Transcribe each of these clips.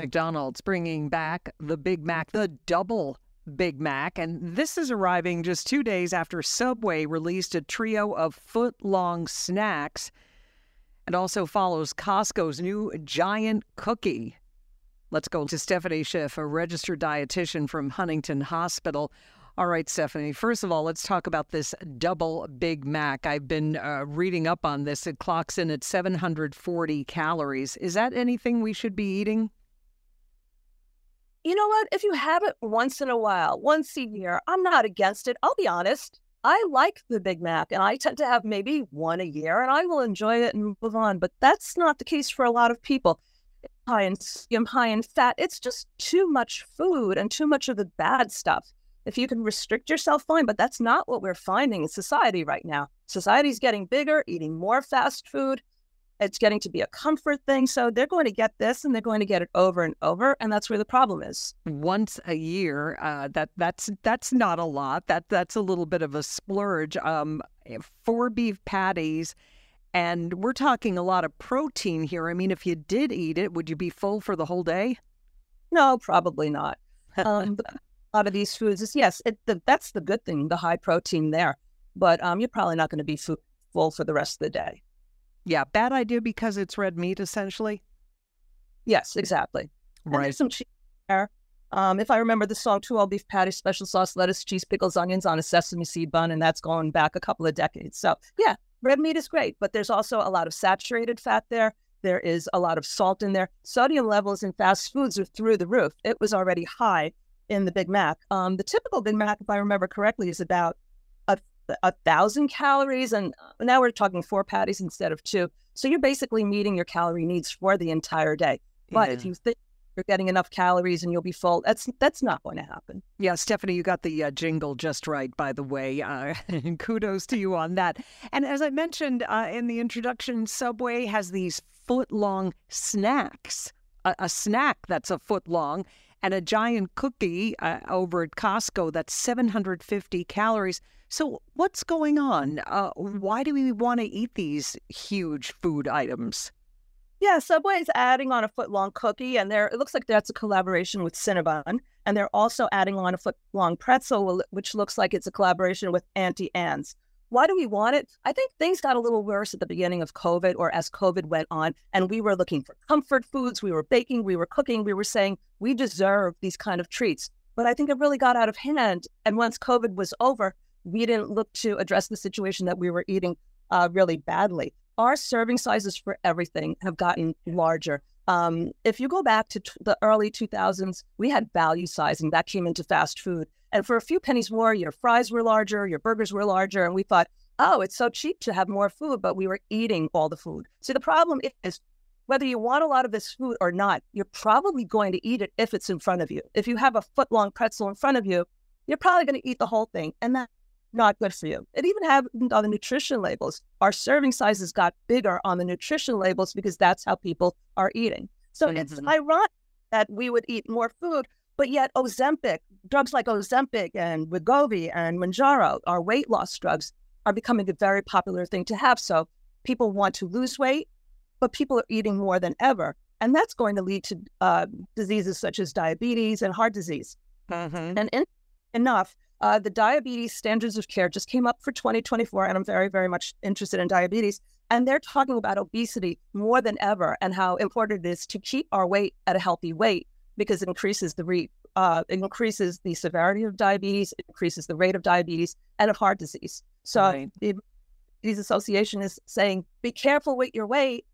McDonald's bringing back the Big Mac, the double Big Mac. And this is arriving just two days after Subway released a trio of foot long snacks. It also follows Costco's new giant cookie. Let's go to Stephanie Schiff, a registered dietitian from Huntington Hospital. All right, Stephanie. First of all, let's talk about this double Big Mac. I've been uh, reading up on this. It clocks in at 740 calories. Is that anything we should be eating? You know what? If you have it once in a while, once a year, I'm not against it. I'll be honest. I like the Big Mac and I tend to have maybe one a year and I will enjoy it and move on. But that's not the case for a lot of people. high in high in fat. It's just too much food and too much of the bad stuff. If you can restrict yourself, fine. But that's not what we're finding in society right now. Society's getting bigger, eating more fast food. It's getting to be a comfort thing. So they're going to get this and they're going to get it over and over. And that's where the problem is. Once a year, uh, that that's that's not a lot. That that's a little bit of a splurge. Um, four beef patties. And we're talking a lot of protein here. I mean, if you did eat it, would you be full for the whole day? No, probably not. Um, a lot of these foods is yes, it, the, that's the good thing, the high protein there. But um, you're probably not going to be full for the rest of the day. Yeah, bad idea because it's red meat essentially. Yes, exactly. Right. And some cheese there. Um, if I remember the song, two all beef patty, special sauce, lettuce, cheese, pickles, onions on a sesame seed bun, and that's going back a couple of decades. So yeah, red meat is great, but there's also a lot of saturated fat there. There is a lot of salt in there. Sodium levels in fast foods are through the roof. It was already high in the Big Mac. Um, the typical Big Mac, if I remember correctly, is about a thousand calories, and uh, now we're talking four patties instead of two. So you're basically meeting your calorie needs for the entire day. But yeah. if you think you're getting enough calories and you'll be full, that's that's not going to happen. Yeah, Stephanie, you got the uh, jingle just right, by the way. Uh, kudos to you on that. And as I mentioned uh, in the introduction, Subway has these foot long snacks. A, a snack that's a foot long and a giant cookie uh, over at Costco that's 750 calories. So, what's going on? Uh, why do we want to eat these huge food items? Yeah, Subway is adding on a foot long cookie, and there it looks like that's a collaboration with Cinnabon. And they're also adding on a foot long pretzel, which looks like it's a collaboration with Auntie Anne's. Why do we want it? I think things got a little worse at the beginning of COVID or as COVID went on, and we were looking for comfort foods. We were baking, we were cooking, we were saying we deserve these kind of treats. But I think it really got out of hand. And once COVID was over, we didn't look to address the situation that we were eating uh, really badly. Our serving sizes for everything have gotten larger. Um, if you go back to t- the early 2000s, we had value sizing that came into fast food. And for a few pennies more, your fries were larger, your burgers were larger. And we thought, oh, it's so cheap to have more food, but we were eating all the food. See, the problem is whether you want a lot of this food or not, you're probably going to eat it if it's in front of you. If you have a foot long pretzel in front of you, you're probably going to eat the whole thing. And that not good for you. It even have on the nutrition labels. Our serving sizes got bigger on the nutrition labels because that's how people are eating. So mm-hmm. it's ironic that we would eat more food, but yet Ozempic, drugs like Ozempic and Wegovy and Mounjaro, our weight loss drugs, are becoming a very popular thing to have. So people want to lose weight, but people are eating more than ever. And that's going to lead to uh, diseases such as diabetes and heart disease. Mm-hmm. And in- enough, uh, the diabetes standards of care just came up for 2024, and I'm very, very much interested in diabetes. And they're talking about obesity more than ever and how important it is to keep our weight at a healthy weight because it increases the re- uh, increases the severity of diabetes, increases the rate of diabetes and of heart disease. So right. the Diabetes Association is saying, be careful with your weight.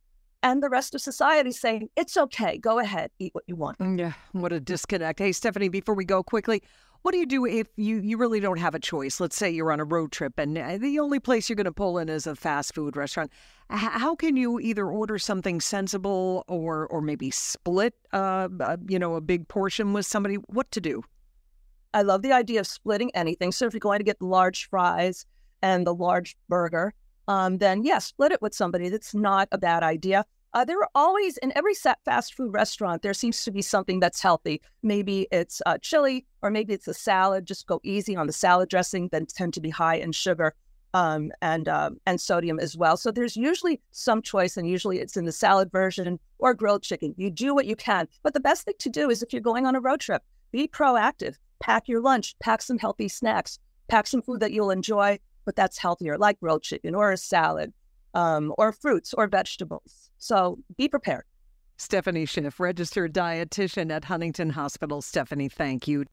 And the rest of society saying, it's okay, go ahead, eat what you want. Mm, yeah, what a disconnect. Hey, Stephanie, before we go quickly, what do you do if you, you really don't have a choice? Let's say you're on a road trip and uh, the only place you're going to pull in is a fast food restaurant. How can you either order something sensible or or maybe split, uh, uh, you know, a big portion with somebody? What to do? I love the idea of splitting anything. So if you're going to get the large fries and the large burger, um, then yeah, split it with somebody. That's not a bad idea. Uh, there are always in every fast food restaurant there seems to be something that's healthy. Maybe it's uh, chili or maybe it's a salad. Just go easy on the salad dressing. Then tend to be high in sugar. um, and um, and sodium as well. So there's usually some choice, and usually it's in the salad version or grilled chicken. You do what you can, but the best thing to do is if you're going on a road trip, be proactive. Pack your lunch, pack some healthy snacks, pack some food that you'll enjoy, but that's healthier, like grilled chicken or a salad, um, or fruits or vegetables. So be prepared. Stephanie Schiff, registered dietitian at Huntington Hospital. Stephanie, thank you.